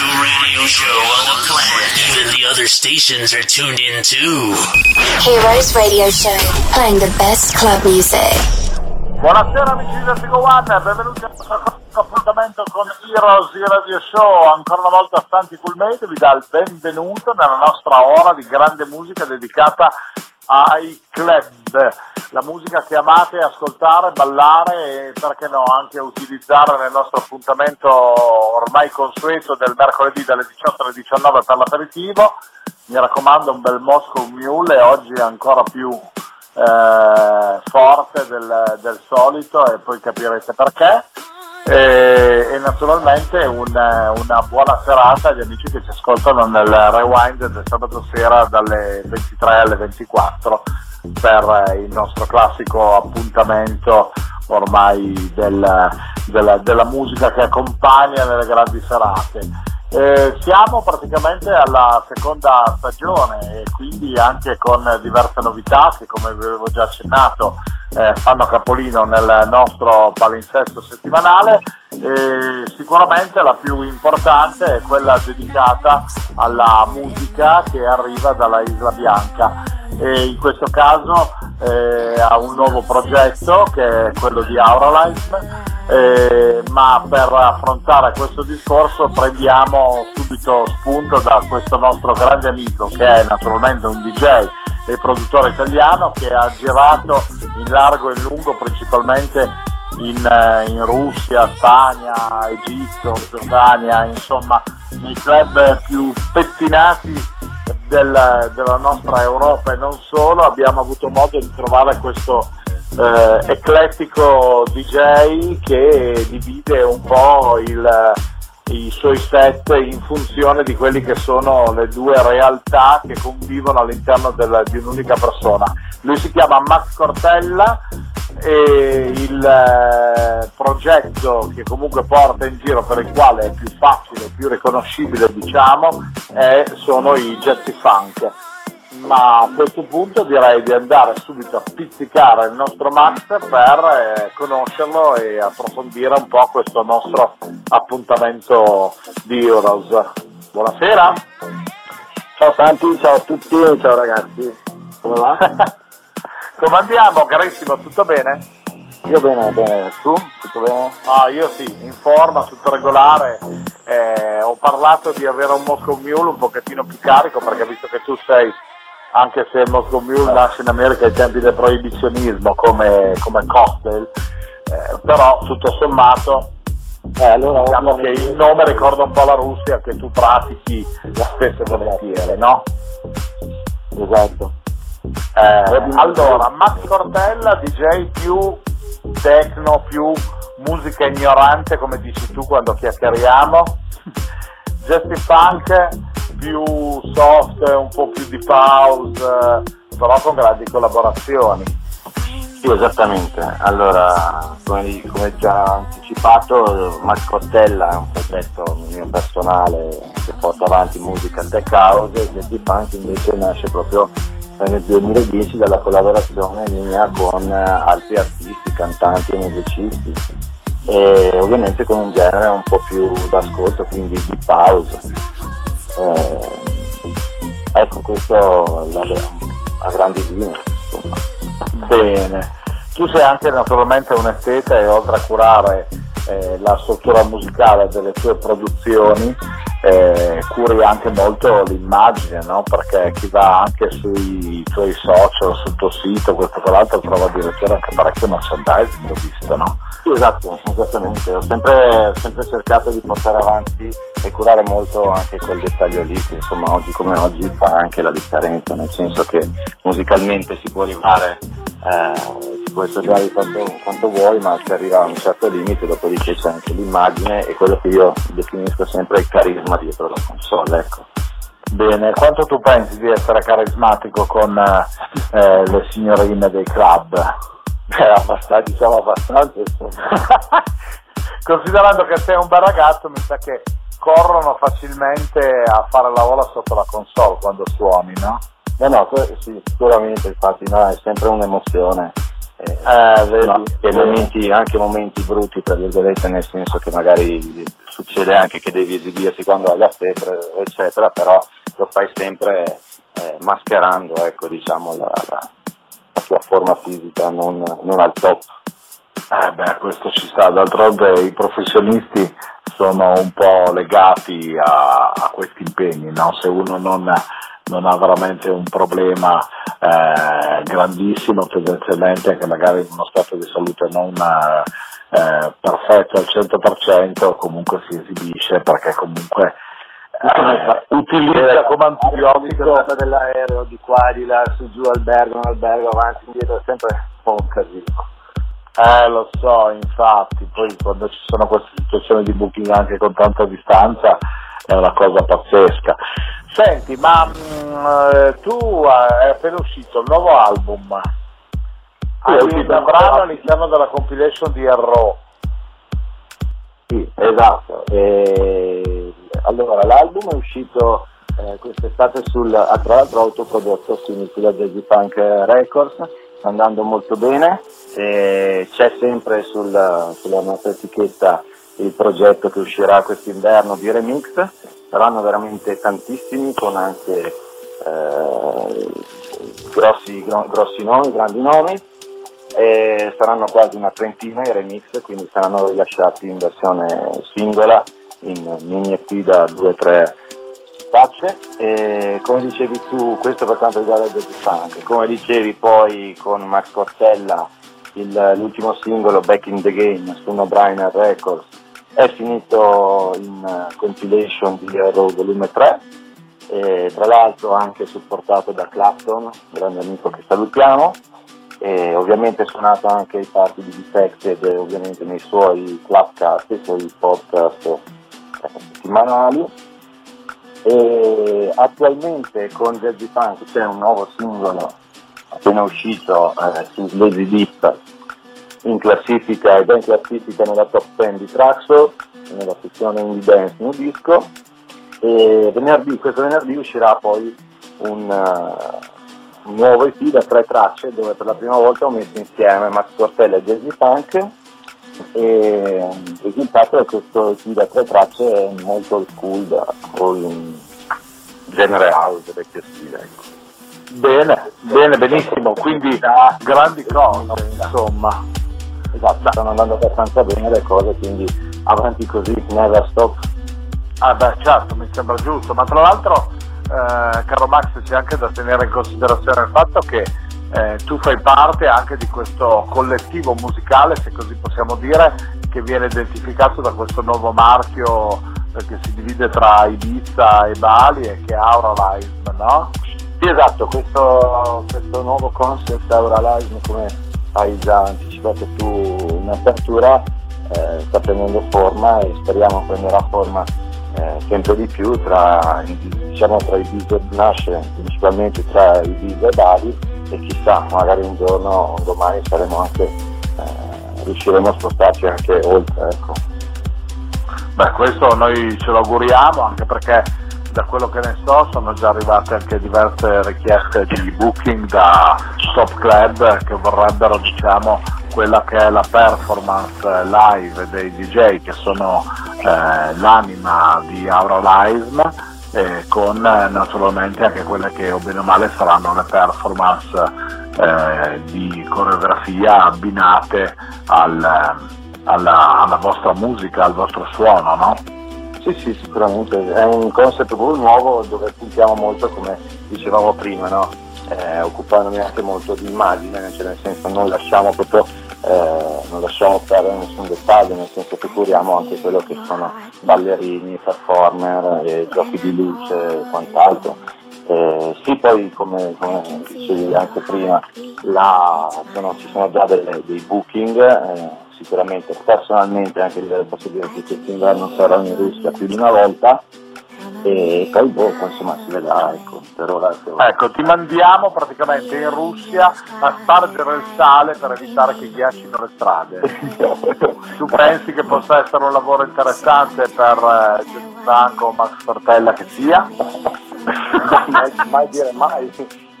to radio show on the planet. Even the other stations are tuned in too. Heroes Radio Show, playing the best club music. Buonasera amici di Vertigo One, benvenuti al nostro appuntamento con Heroes Radio Show, ancora una volta Santi Culmate vi dà il benvenuto nella nostra ora di grande musica dedicata ai club, la musica che amate ascoltare, ballare e perché no anche utilizzare nel nostro appuntamento ormai consueto del mercoledì dalle 18 alle 19 per l'aperitivo. Mi raccomando un bel Moscow Mule, oggi ancora più eh, forte del, del solito e poi capirete perché e, e naturalmente un, una buona serata agli amici che ci ascoltano nel rewind del sabato sera dalle 23 alle 24 per il nostro classico appuntamento ormai del, della, della musica che accompagna nelle grandi serate. Eh, siamo praticamente alla seconda stagione e quindi anche con diverse novità che come vi avevo già accennato eh, fanno capolino nel nostro palinsesto settimanale. Eh, sicuramente la più importante è quella dedicata alla musica che arriva dalla Isla Bianca e in questo caso eh, ha un nuovo progetto che è quello di Auralife. Eh, ma per affrontare questo discorso prendiamo subito spunto da questo nostro grande amico che è naturalmente un DJ e produttore italiano che ha girato in largo e in lungo principalmente in, eh, in Russia, Spagna, Egitto, Giordania, insomma nei club più spettinati del, della nostra Europa e non solo abbiamo avuto modo di trovare questo eh, eclettico DJ che divide un po' il, i suoi set in funzione di quelli che sono le due realtà che convivono all'interno del, di un'unica persona. Lui si chiama Max Cortella e il eh, progetto che comunque porta in giro per il quale è più facile, più riconoscibile diciamo, è, sono i Jazzy Funk ma a questo punto direi di andare subito a pizzicare il nostro Max per eh, conoscerlo e approfondire un po' questo nostro appuntamento di Euros. Buonasera. Ciao Santi, ciao a tutti, ciao ragazzi. Come va? Come andiamo, carissimo? Tutto bene? Io bene, bene. Tu? Tutto bene? Ah, io sì, in forma, tutto regolare. Eh, ho parlato di avere un Moscow Mule un pochettino più carico perché visto che tu sei anche se il Moscow Mule nasce in America ai tempi del proibizionismo come, come cocktail, eh, però tutto sommato eh, allora, diciamo che il nome ricorda un po' la Russia che tu pratichi la stessa volentieri, no? Esatto. Eh, allora, Max Cortella, DJ più techno, più musica ignorante, come dici tu quando chiacchieriamo. Jesse Funk, più soft, un po' più di pause, però con grandi collaborazioni. Sì, esattamente. Allora, come, come già anticipato, Max Cottella è un progetto mio personale che porta avanti musica tech house e Jetty Punk invece nasce proprio nel 2010 dalla collaborazione mia con altri artisti, cantanti e musicisti. E ovviamente con un genere un po' più d'ascolto, quindi di pause eh, ecco, questo la, a grandi linee. Bene, tu sei anche naturalmente un esteta e oltre a curare eh, la struttura musicale delle tue produzioni, eh, curi anche molto l'immagine, no? perché chi va anche sui tuoi social, sul tuo sito, questo con l'altro, trova addirittura anche parecchio merchandising, ho visto, no? Sì, esatto, esattamente. Ho sempre, sempre, cercato di portare avanti e curare molto anche quel dettaglio lì, che insomma oggi come oggi fa anche la differenza, nel senso che musicalmente si può arrivare, eh, può esagerare quanto, quanto vuoi, ma si arriva a un certo limite, dopodiché c'è anche l'immagine e quello che io definisco sempre il carisma dietro la console, ecco. Bene, quanto tu pensi di essere carismatico con eh, le signorine dei club? Eh, abbastanza, diciamo abbastanza. Considerando che sei un bel ragazzo, mi sa che corrono facilmente a fare la ola sotto la console quando suoni, no? No, no, sì, sicuramente, infatti no, è sempre un'emozione Eh, vedi, no, momenti, anche momenti brutti, tra virgolette, nel senso che magari succede anche che devi esibirsi quando hai la febbre, eccetera, però lo fai sempre eh, mascherando ecco, diciamo, la, la, la, tua forma fisica non, non al top. Eh beh, questo ci sta, d'altronde i professionisti sono un po' legati a, a questi impegni, no? se uno non, non, ha veramente un problema eh, grandissimo, tendenzialmente che magari in uno stato di salute non eh, perfetto al 100%, comunque si esibisce perché comunque eh, utilizza come antibiotico dell'aereo di qua, di là, su giù albergo, in albergo, avanti, indietro, è sempre un po' un casino. Eh, lo so, infatti, poi quando ci sono queste situazioni di booking anche con tanta distanza è una cosa pazzesca. Senti, ma mh, mm, eh, tu hai eh, appena uscito il nuovo album, sì, hai un brano all'interno della compilation di RO. Sì, esatto. E, allora, l'album è uscito eh, quest'estate sul, tra l'altro autoprodotto, sulla Jazzy Punk Records, sta andando molto bene, e c'è sempre sul, sulla nostra etichetta il progetto che uscirà quest'inverno di remix, saranno veramente tantissimi con anche eh, grossi, grossi nomi, grandi nomi, e saranno quasi una trentina i remix, quindi saranno rilasciati in versione singola, in mini EP da 2-3 facce. E come dicevi tu, questo per quanto riguarda il Jazzy Funk, come dicevi poi con Max Cortella il, l'ultimo singolo Back in the Game su No Brainer Records è finito in uh, compilation di Hero Volume 3 e tra l'altro anche supportato da Clapton, grande amico che salutiamo e ovviamente suonato anche ai parti di Defected ovviamente nei suoi clubcast, nei suoi podcast eh, settimanali. E attualmente con Jazzy Funk c'è un nuovo singolo appena uscito eh, su Lazy Deep in classifica è in classifica nella top 10 di Traxo nella sezione Indie Dance New Disco. E venerdì, questo venerdì uscirà poi un, uh, nuovo EP da tre tracce dove per la prima volta ho messo insieme Max Cortella e Jazzy Funk e il risultato è questo EP da tre tracce molto school da in genere house vecchio stile ecco. bene bene benissimo. Quindi grandi cose insomma esatto stanno andando abbastanza bene le cose quindi avanti così never stop ah beh certo mi sembra giusto ma tra l'altro eh, caro Max c'è anche da tenere in considerazione il fatto che eh, tu fai parte anche di questo collettivo musicale, se così possiamo dire, che viene identificato da questo nuovo marchio eh, che si divide tra Ibiza e Bali e che è Auralism, no? Sì, esatto, questo, questo nuovo concept Auralism, come hai già anticipato tu in apertura, eh, sta prendendo forma e speriamo prenderà forma eh, sempre di più tra, diciamo, tra Ibiza, nasce principalmente tra e Bali e chissà, magari un giorno, un domani saremo anche, eh, riusciremo a spostarci anche oltre. Ecco. Beh, questo noi ce lo auguriamo anche perché da quello che ne so sono già arrivate anche diverse richieste di booking da top club che vorrebbero diciamo quella che è la performance live dei DJ che sono eh, l'anima di Auralism eh, con naturalmente anche quelle che o bene o male saranno le performance eh, di coreografia abbinate al, alla, alla, vostra musica, al vostro suono, no? Sì, sì, sicuramente, è un concept proprio nuovo dove puntiamo molto, come dicevamo prima, no? eh, occupandomi anche molto di immagine, cioè nel senso non lasciamo proprio eh, non lasciamo perdere nessun dettaglio, nel senso che curiamo anche quello che sono ballerini, performer, eh, giochi di luce e quant'altro. Eh, sì, poi come, come, dicevi anche prima, là sono, ci sono già delle, dei booking, eh, sicuramente personalmente anche a livello posso dire che quest'inverno sarò in Russia più di una volta. E poi boh, insomma si vedrà ecco, per ora ecco ti mandiamo praticamente in Russia a spargere il sale per evitare che ghiaccino le strade. Tu pensi che possa essere un lavoro interessante per eh, Franco o Max Tortella che sia? mai, mai dire mai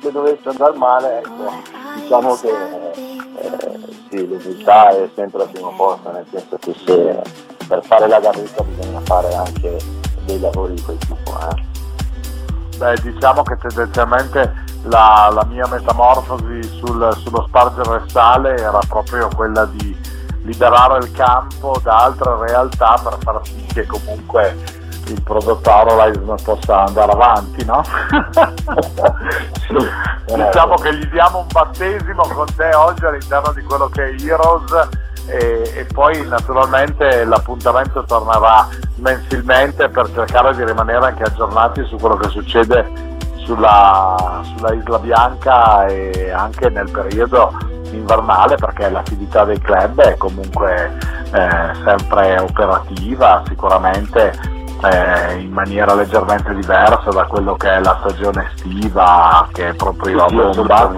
se dovesse andare male ecco, diciamo che eh, sì, l'umiltà è sempre al primo posto, nel senso che se per fare la garrita bisogna fare anche dei lavori di quel tipo. Eh. Beh, diciamo che tendenzialmente la, la mia metamorfosi sul, sullo spargere sale era proprio quella di liberare il campo da altre realtà per far sì che comunque il prodotto Arolize possa andare avanti, no? diciamo che gli diamo un battesimo con te oggi all'interno di quello che è Heroes e, e, poi naturalmente l'appuntamento tornerà mensilmente per cercare di rimanere anche aggiornati su quello che succede sulla, sulla Isla Bianca e anche nel periodo invernale perché l'attività dei club è comunque eh, sempre operativa, sicuramente eh, in maniera leggermente diversa da quello che è la stagione estiva che è proprio a bomba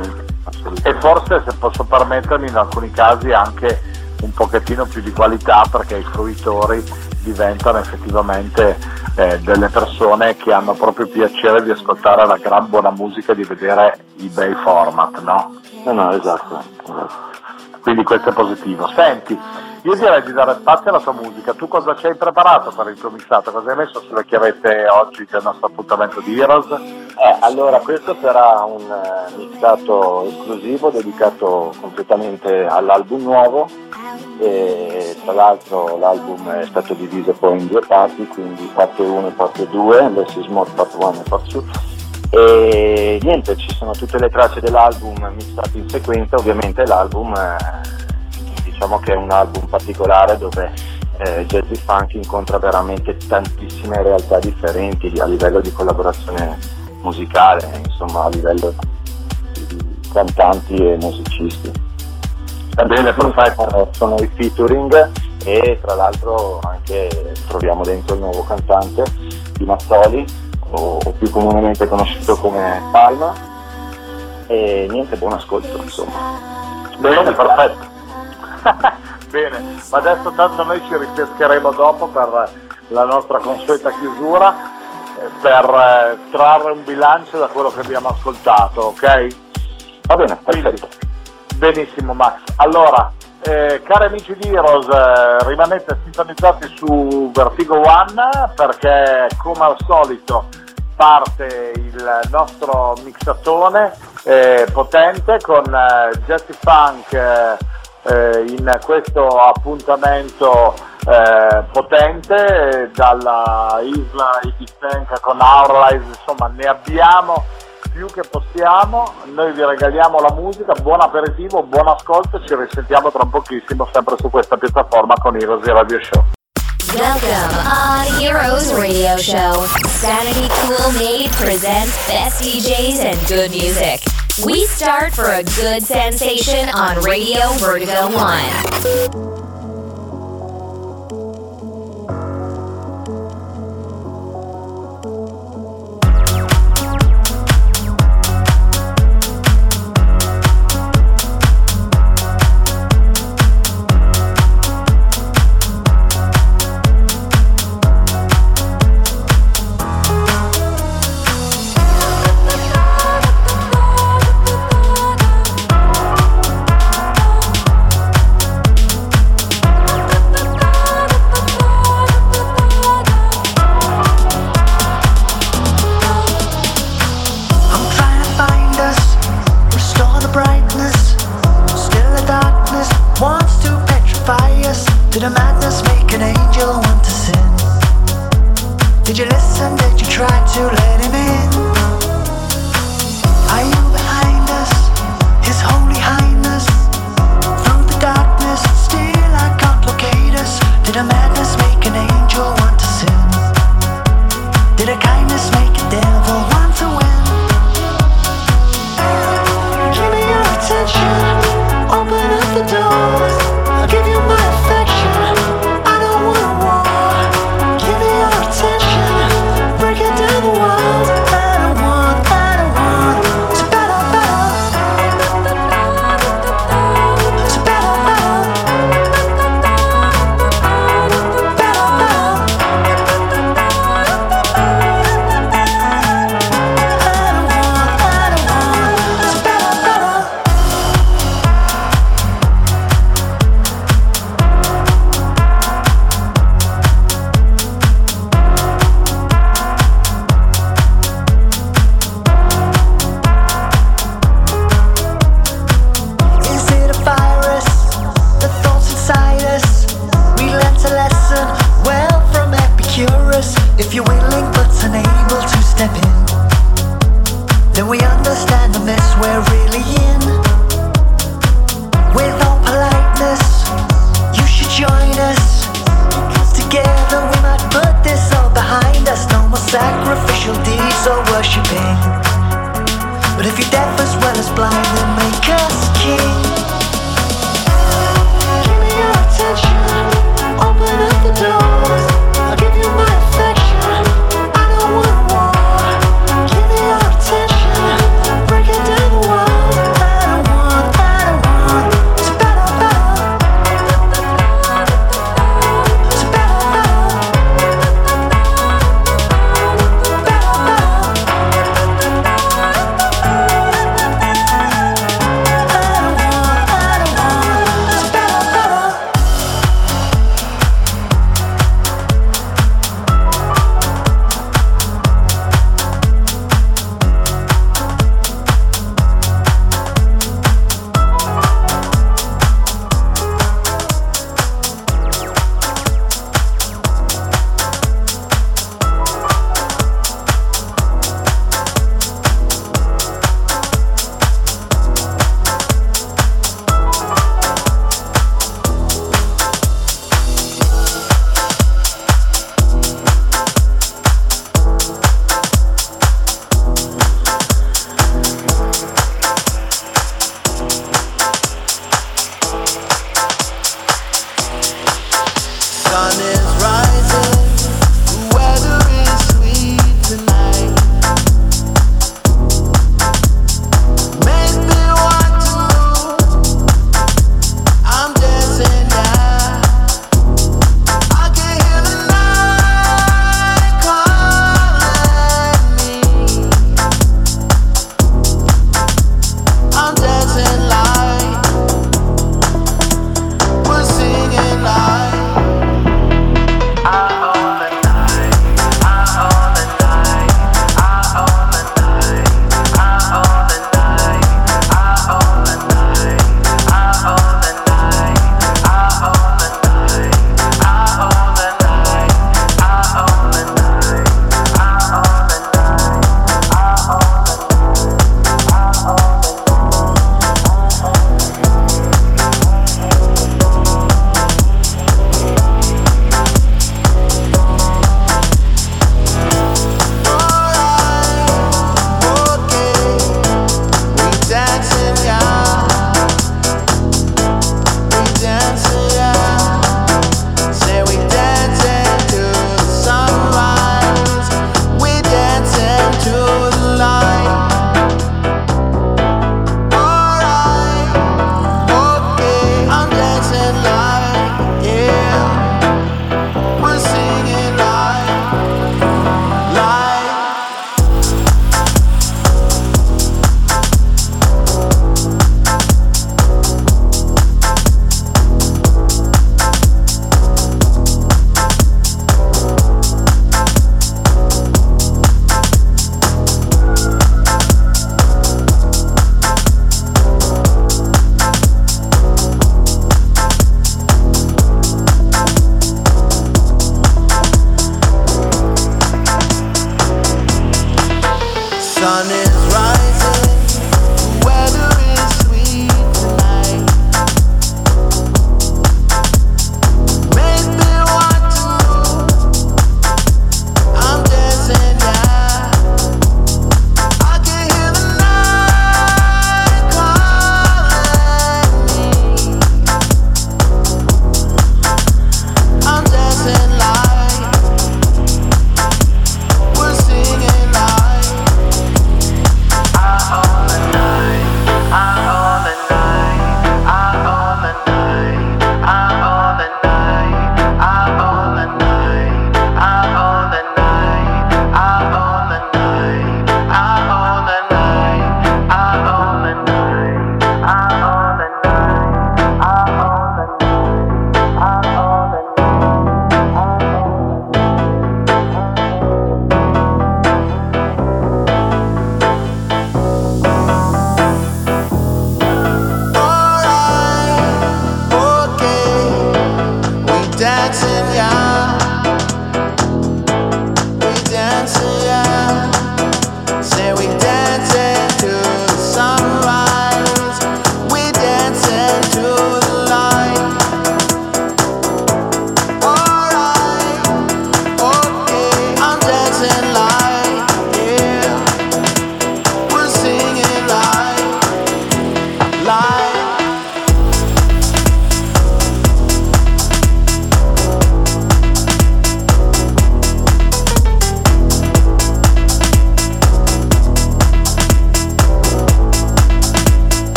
e forse se posso permettermi in alcuni casi anche un pochettino più di qualità perché i fruitori diventano effettivamente eh, delle persone che hanno proprio piacere di ascoltare la gran buona musica e di vedere i bei format, no? No, no, esatto, esatto. Quindi questo è positivo. Senti, io direi di dare spazio alla tua musica. Tu cosa ci hai preparato per il tuo mixato? Cosa hai messo sulle chiavette oggi del nostro appuntamento di Heroes? Eh, allora, questo sarà un uh, mixato esclusivo dedicato completamente all'album nuovo e tra l'altro l'album è stato diviso poi in due parti, quindi parte 1 e parte 2, Less is More part 1 e part 2 e niente, ci sono tutte le tracce dell'album mixate in sequenza, ovviamente l'album eh, diciamo che è un album particolare dove eh, Jazzy Funk incontra veramente tantissime realtà differenti a livello di collaborazione musicale, insomma a livello di cantanti e musicisti. Bene, perfetto, sono i featuring e tra l'altro anche troviamo dentro il nuovo cantante di Mazzoli, o, o più comunemente conosciuto come Palma. E niente, buon ascolto insomma. Bene, perfetto. Bene, ma adesso tanto noi ci ripescheremo dopo per la nostra consueta chiusura eh, per eh, trarre un bilancio da quello che abbiamo ascoltato, ok? Va bene, perfetto. Benissimo Max. Allora, eh, cari amici di Heroes, eh, rimanete sintonizzati su Vertigo One perché come al solito parte il nostro mixatone eh, potente con eh, Jesse Funk eh, in questo appuntamento eh, potente dalla isla Ibisenca con Auralize, insomma ne abbiamo più che possiamo, noi vi regaliamo la musica, buon aperitivo, buon ascolto, ci risentiamo tra pochissimo sempre su questa piattaforma con Heroes Radio Show. Welcome on Heroes Radio Show. Sanity Cool Made presents best DJs and good music. We start for a good sensation on Radio Vertigo 1.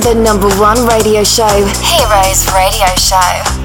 the number one radio show, Heroes Radio Show.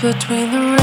between the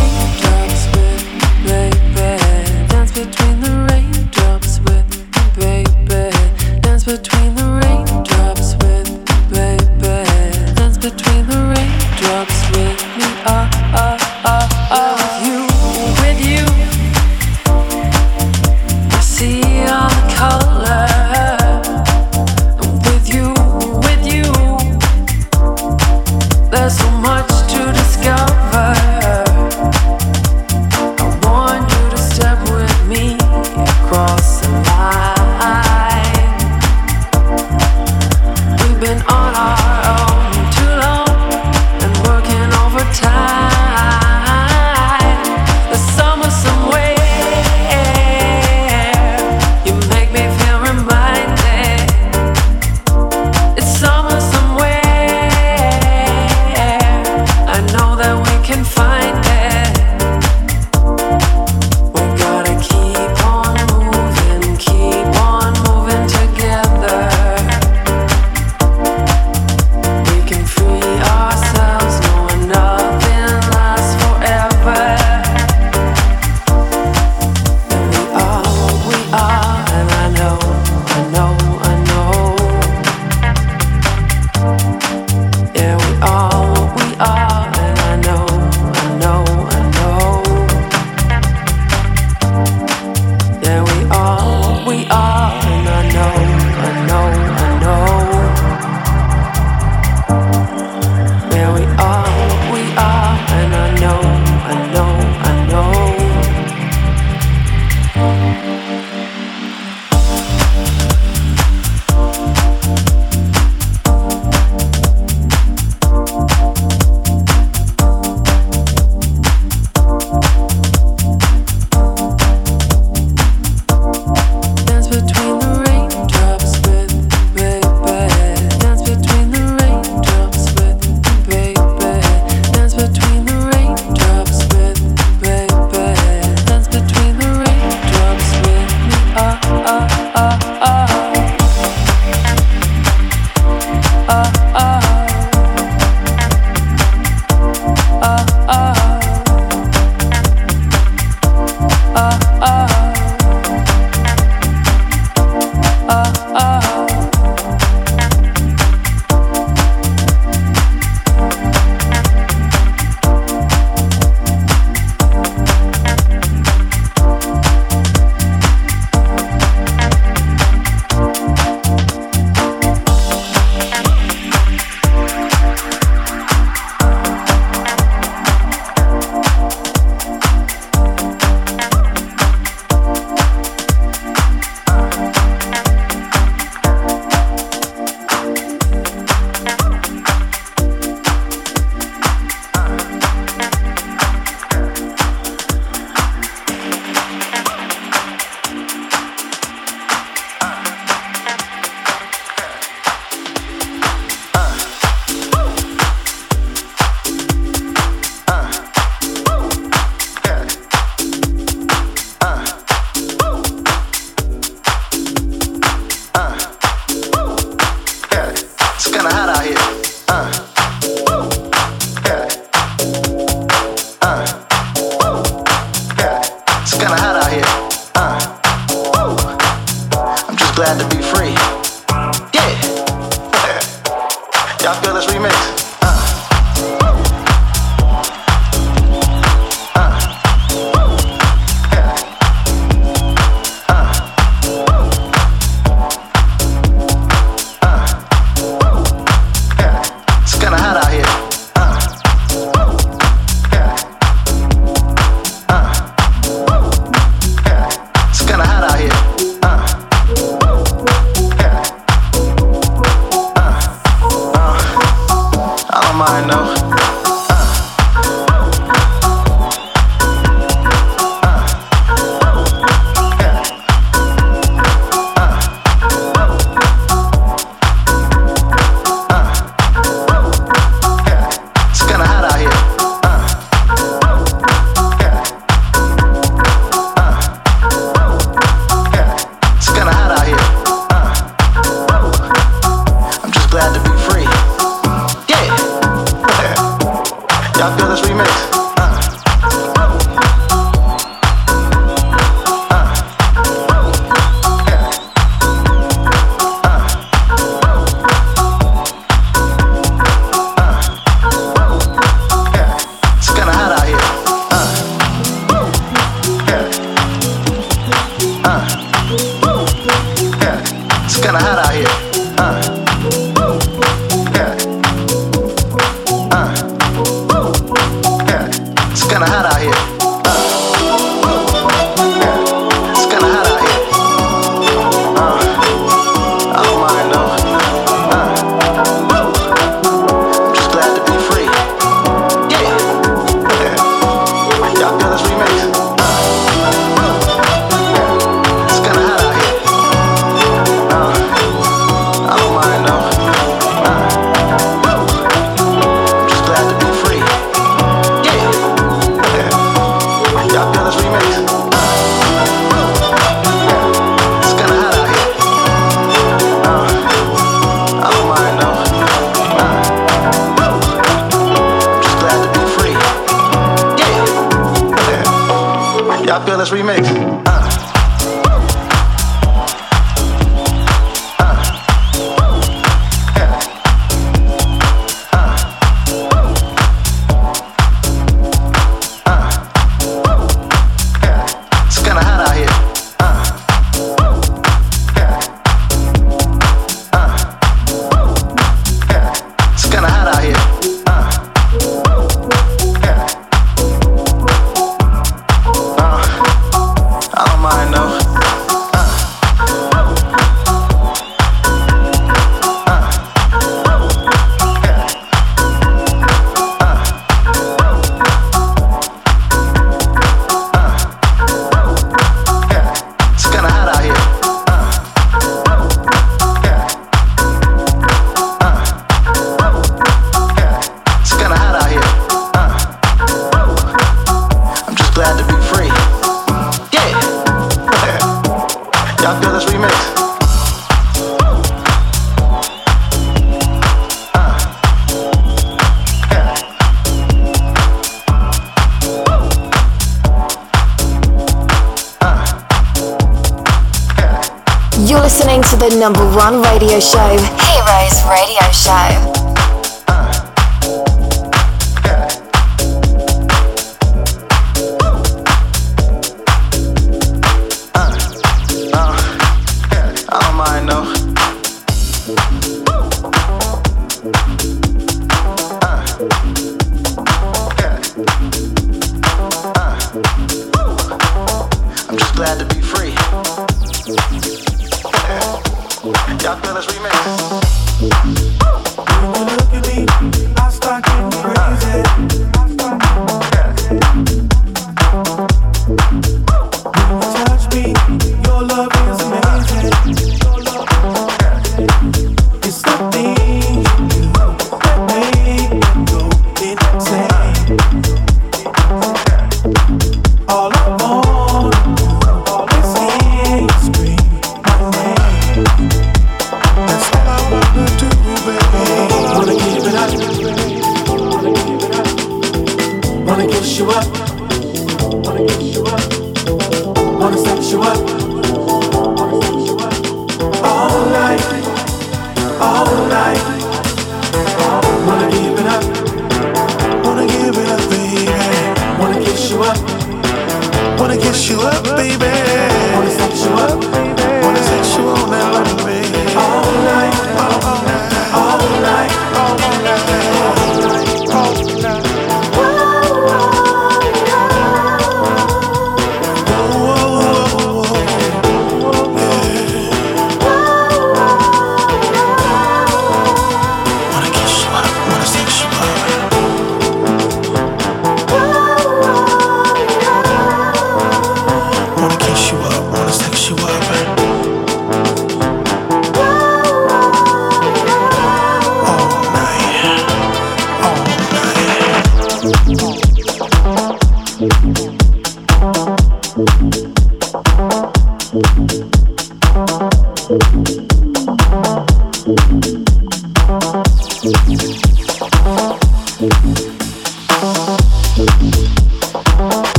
number one radio show, Heroes Radio Show.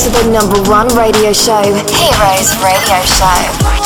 To the number one radio show, Heroes Radio Show.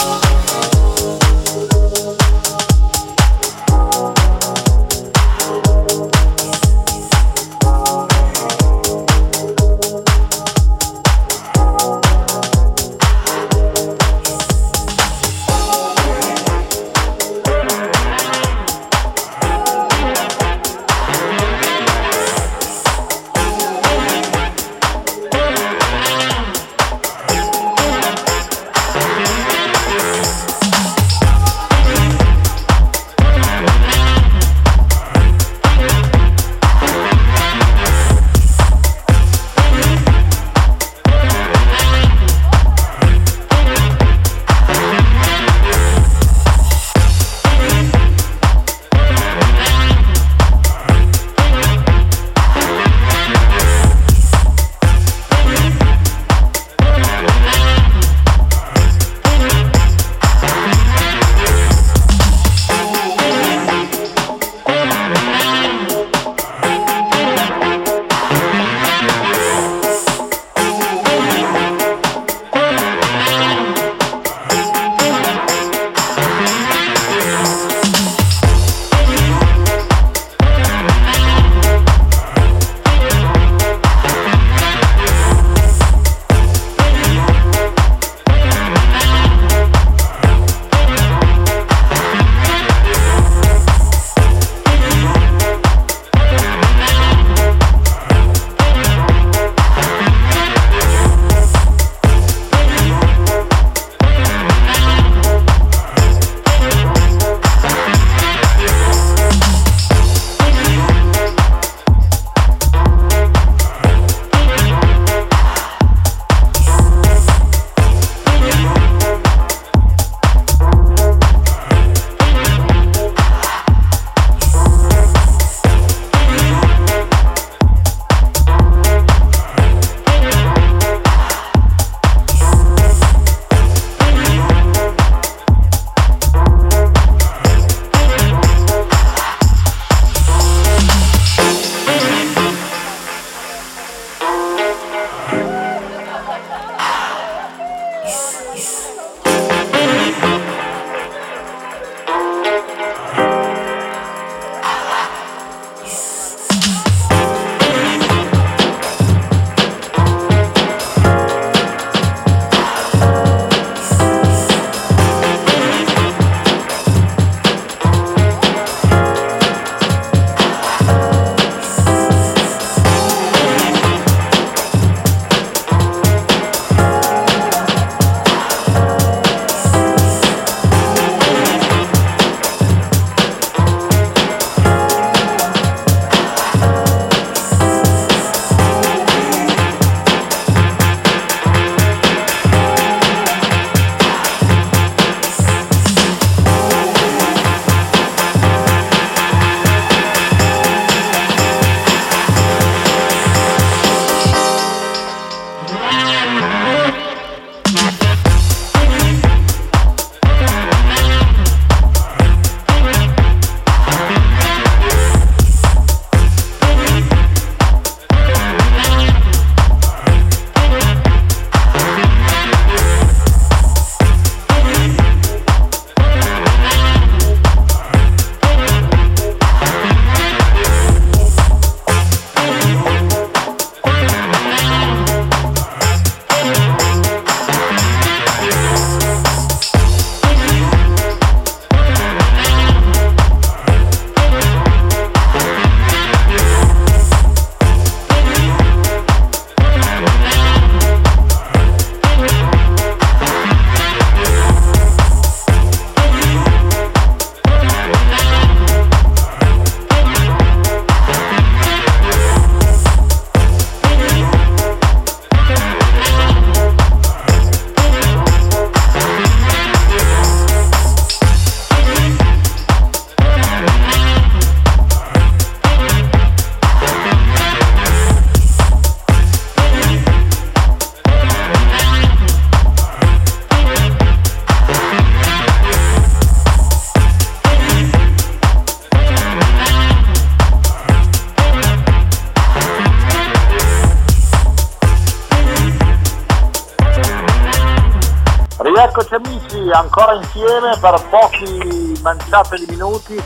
Insieme per pochi manciate di minuti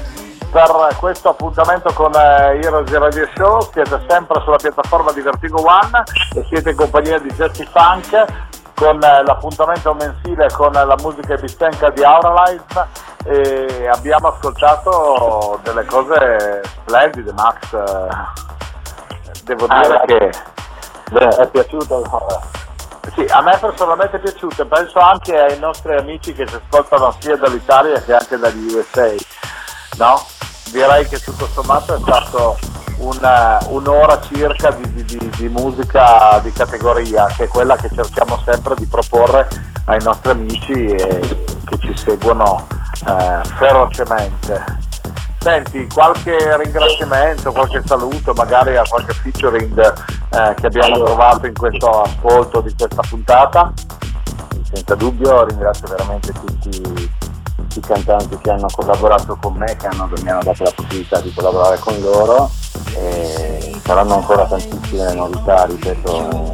per questo appuntamento con eh, Heroes Radio Show. Siete sempre sulla piattaforma di Vertigo One e siete in compagnia di Jesse Funk con eh, l'appuntamento mensile con la musica bistenca di Auralize e abbiamo ascoltato delle cose splendide, Max. Eh, Devo Ah, dire beh. che Beh, è piaciuto allora. Sì, a me personalmente è piaciuto e penso anche ai nostri amici che ci ascoltano sia dall'Italia che anche dagli USA. No? Direi che tutto sommato è stato una- un'ora circa di, di- di- musica di categoria, che è quella che cerchiamo sempre di proporre ai nostri amici che ci seguono eh, ferocemente. Senti, qualche ringraziamento, qualche saluto, magari a qualche featuring eh, che abbiamo trovato in questo ascolto di questa puntata? Senza dubbio ringrazio veramente tutti i cantanti che hanno collaborato con me, che hanno- mi hanno dato la possibilità di collaborare con loro. E saranno ancora tantissime novità, ripeto,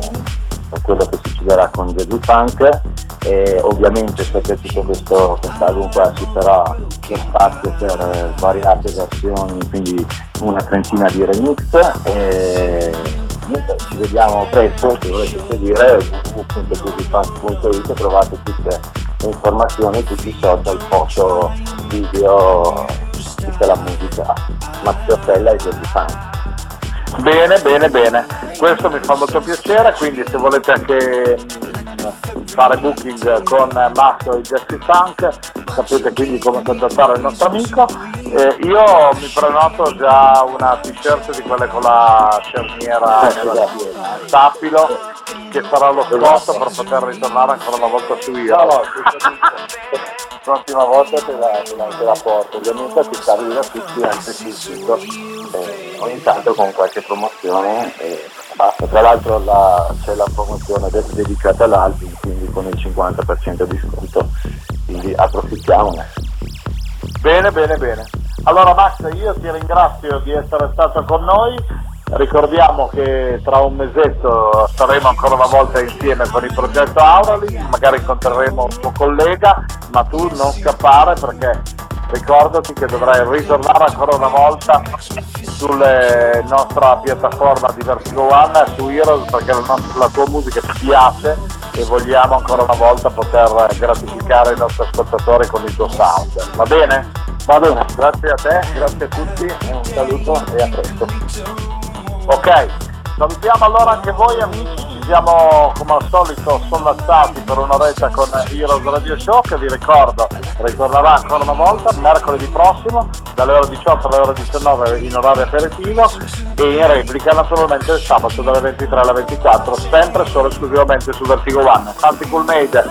per quello che succederà con Jazzy Funk. E ovviamente so che questo quest'album qua ci sarà spazio per eh, svariate versioni, quindi una trentina di remix. E niente, ci vediamo presto, se volete seguire www.jazzyfunk.it trovate tutte le informazioni, tutti i social, foto, video, tutta la musica. Matteo Stella e Jazzy Funk. Bene, bene, bene. Questo mi fa molto piacere, quindi se volete anche fare booking con Max e Jesse Funk, sapete quindi come contattare il nostro amico. Eh, io mi prenoto già una t-shirt di quelle con la cerniera. Sappilo che sarà lo scopo per poter ritornare ancora una volta su io. No, no, prossima volta te la, te la, porto, ovviamente ti arriva tutti anche sul sito, eh, ogni tanto con qualche promozione e basta. Tra l'altro la- c'è la promozione de- dedicata all'album, quindi con il 50% di sconto, quindi approfittiamone. Bene, bene, bene. Allora Max, io ti ringrazio di essere stato con noi. Ricordiamo che tra un mesetto saremo ancora una volta insieme con il progetto Aurali, magari incontreremo un tuo collega, ma tu non scappare perché ricordati che dovrai ritornare ancora una volta sulla nostra piattaforma di Vertigo One su Heroes perché la, nostra- la tua musica ci piace e vogliamo ancora una volta poter gratificare i nostri ascoltatori con il tuo sound. Va bene? Va bene, grazie a te, grazie a tutti, un saluto e a presto. Ok, salutiamo allora anche voi amici, ci siamo come al solito sollazzati per un'oretta con Heroes Radio Show che vi ricordo ritornerà ancora una volta mercoledì prossimo dalle ore 18 alle ore 19 in orario aperitivo e in replica naturalmente il sabato dalle 23 alle 24 sempre solo esclusivamente su Vertigo One. Santi Coolmade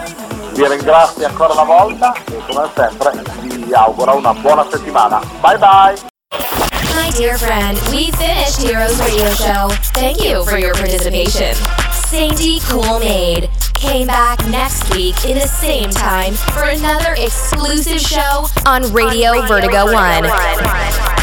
vi ringrazio ancora una volta e come sempre vi auguro una buona settimana. Bye bye! My dear friend, we finished Heroes Radio Show. Thank you for your participation. Sandy Cool came back next week in the same time for another exclusive show on Radio, Vertigo, One.